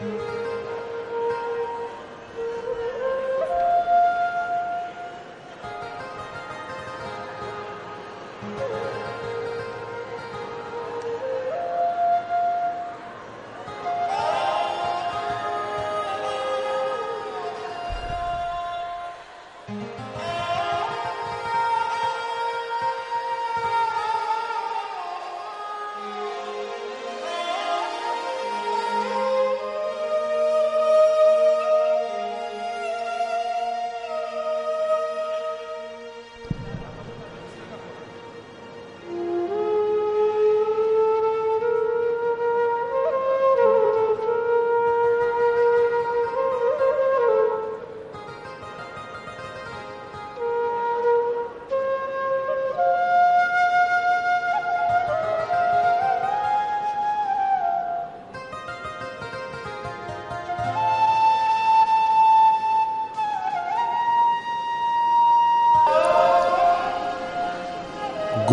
嗯。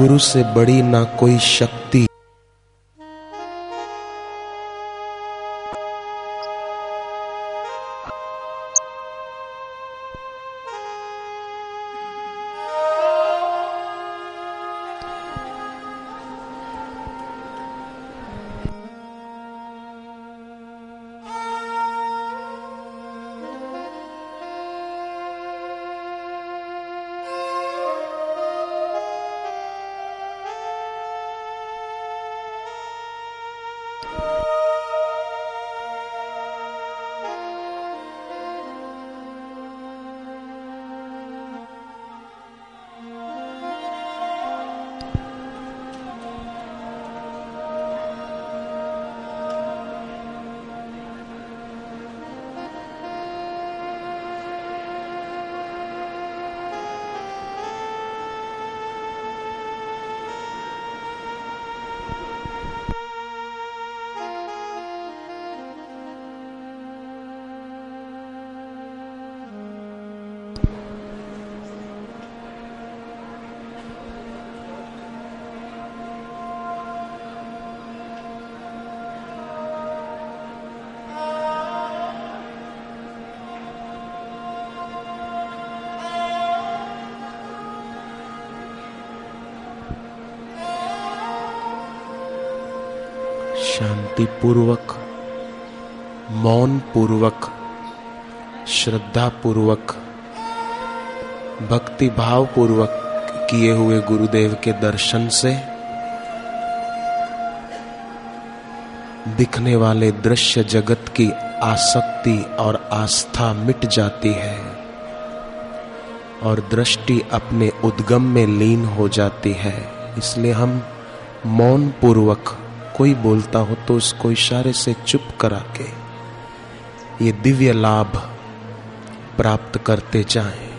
गुरु से बड़ी ना कोई शक्ति। you शांति पूर्वक मौन पूर्वक श्रद्धा पूर्वक भक्ति भाव पूर्वक किए हुए गुरुदेव के दर्शन से दिखने वाले दृश्य जगत की आसक्ति और आस्था मिट जाती है और दृष्टि अपने उद्गम में लीन हो जाती है। इसलिए हम मौन पूर्वक कोई बोलता हो तो उसको इशारे से चुप करा के ये दिव्य लाभ प्राप्त करते जाएँ।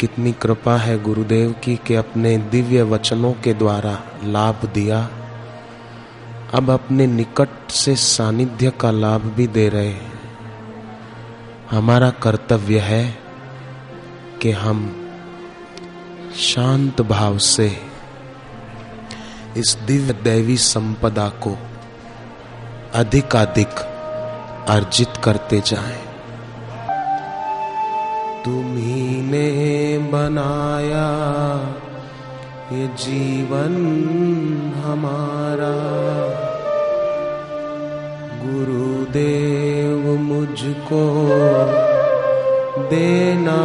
कितनी कृपा है गुरुदेव की कि अपने दिव्य वचनों के द्वारा लाभ दिया। अब अपने निकट से सानिध्य का लाभ भी दे रहे हैं। हमारा कर्तव्य है कि हम शांत भाव से इस दिव्य दैवी संपदा को अधिकाधिक अर्जित करते जाएँ। तुम्ही ने बनाया ये जीवन हमारा गुरुदेव मुझको देना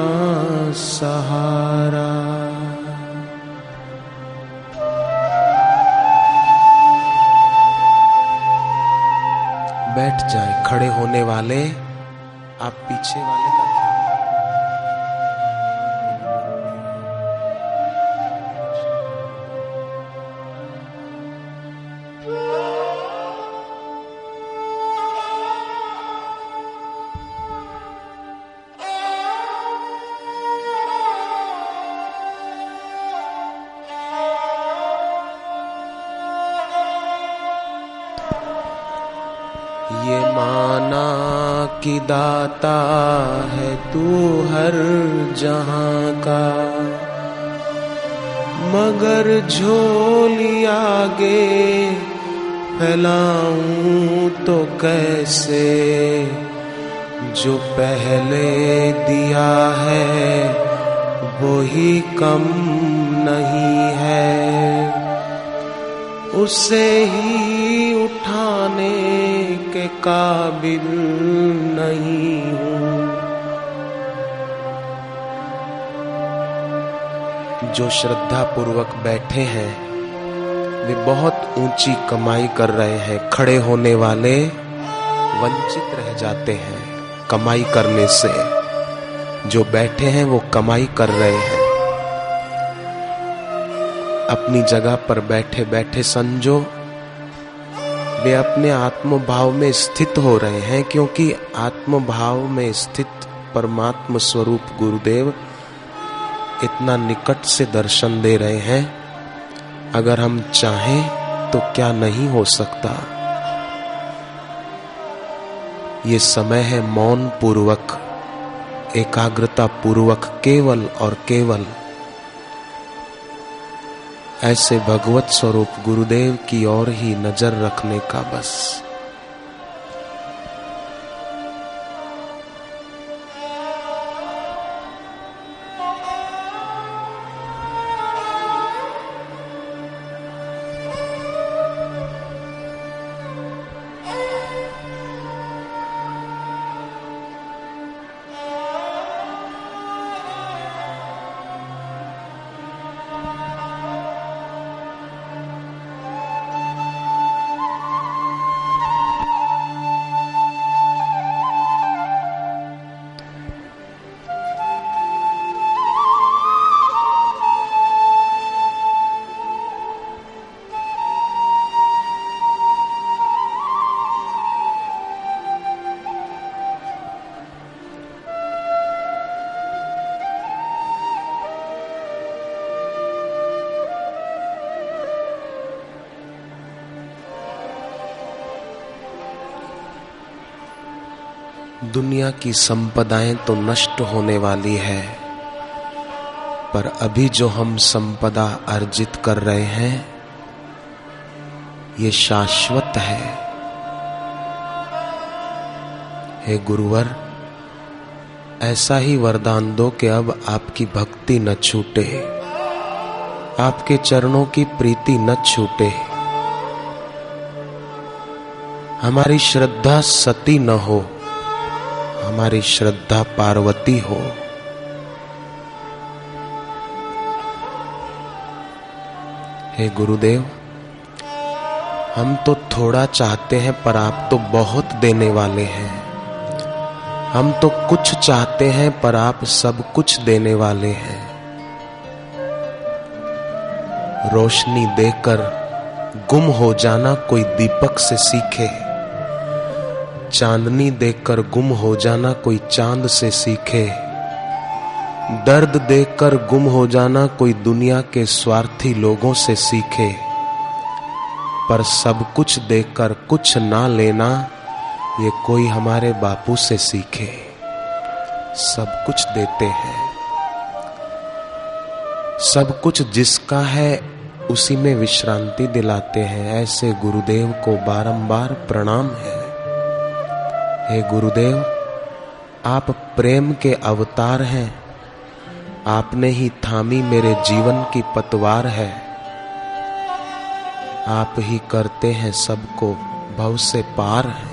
सहारा बैठ जाए। खड़े होने वाले आप पीछे वाले का ये माना कि दाता है तू हर जहाँ का। मगर झोली आगे फैलाऊं तो कैसे? जो पहले दिया है वो ही कम नहीं है। उसे ही उठाने के काबिल नहीं हूँ। जो श्रद्धा पूर्वक बैठे हैं, वे बहुत ऊँची कमाई कर रहे हैं। खड़े होने वाले वंचित रह जाते हैं कमाई करने से। जो बैठे हैं, वो कमाई कर रहे हैं। अपनी जगह पर बैठे बैठे संजो वे अपने आत्मभाव में स्थित हो रहे हैं, क्योंकि आत्मभाव में स्थित परमात्म स्वरूप गुरुदेव इतना निकट से दर्शन दे रहे हैं। अगर हम चाहें तो क्या नहीं हो सकता। ये समय है मौन पूर्वक, एकाग्रता पूर्वक केवल और केवल ऐसे भगवत स्वरूप गुरुदेव की ओर ही नज़र रखने का बस। दुनिया की संपदाएँ तो नष्ट होने वाली है, पर अभी जो हम संपदा अर्जित कर रहे हैं, ये शाश्वत है। हे गुरुवर, ऐसा ही वरदान दो कि अब आपकी भक्ति न छूटे, आपके चरणों की प्रीति न छूटे। हमारी श्रद्धा सती न हो हमारी श्रद्धा पार्वती हो। हे गुरुदेव, हम तो थोड़ा चाहते हैं, पर आप तो बहुत देने वाले हैं। हम तो कुछ चाहते हैं, पर आप सब कुछ देने वाले हैं। रोशनी देकर गुम हो जाना कोई दीपक से सीखे। चांदनी देखकर गुम हो जाना कोई चाँद से सीखे। दर्द देखकर गुम हो जाना कोई दुनिया के स्वार्थी लोगों से सीखे। पर सब कुछ देखकर कुछ ना लेना, ये कोई हमारे बापू से सीखे। सब कुछ देते हैं। सब कुछ जिसका है, उसी में विश्रांति दिलाते हैं। ऐसे गुरुदेव को बारंबार प्रणाम है। हे गुरुदेव, आप प्रेम के अवतार हैं। आपने ही थामी मेरे जीवन की पतवार है। आप ही करते हैं सबको भव से पार है।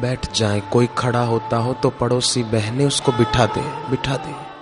बैठ जाए कोई खड़ा होता हो तो पड़ोसी बहने उसको बिठा दे बिठा दे।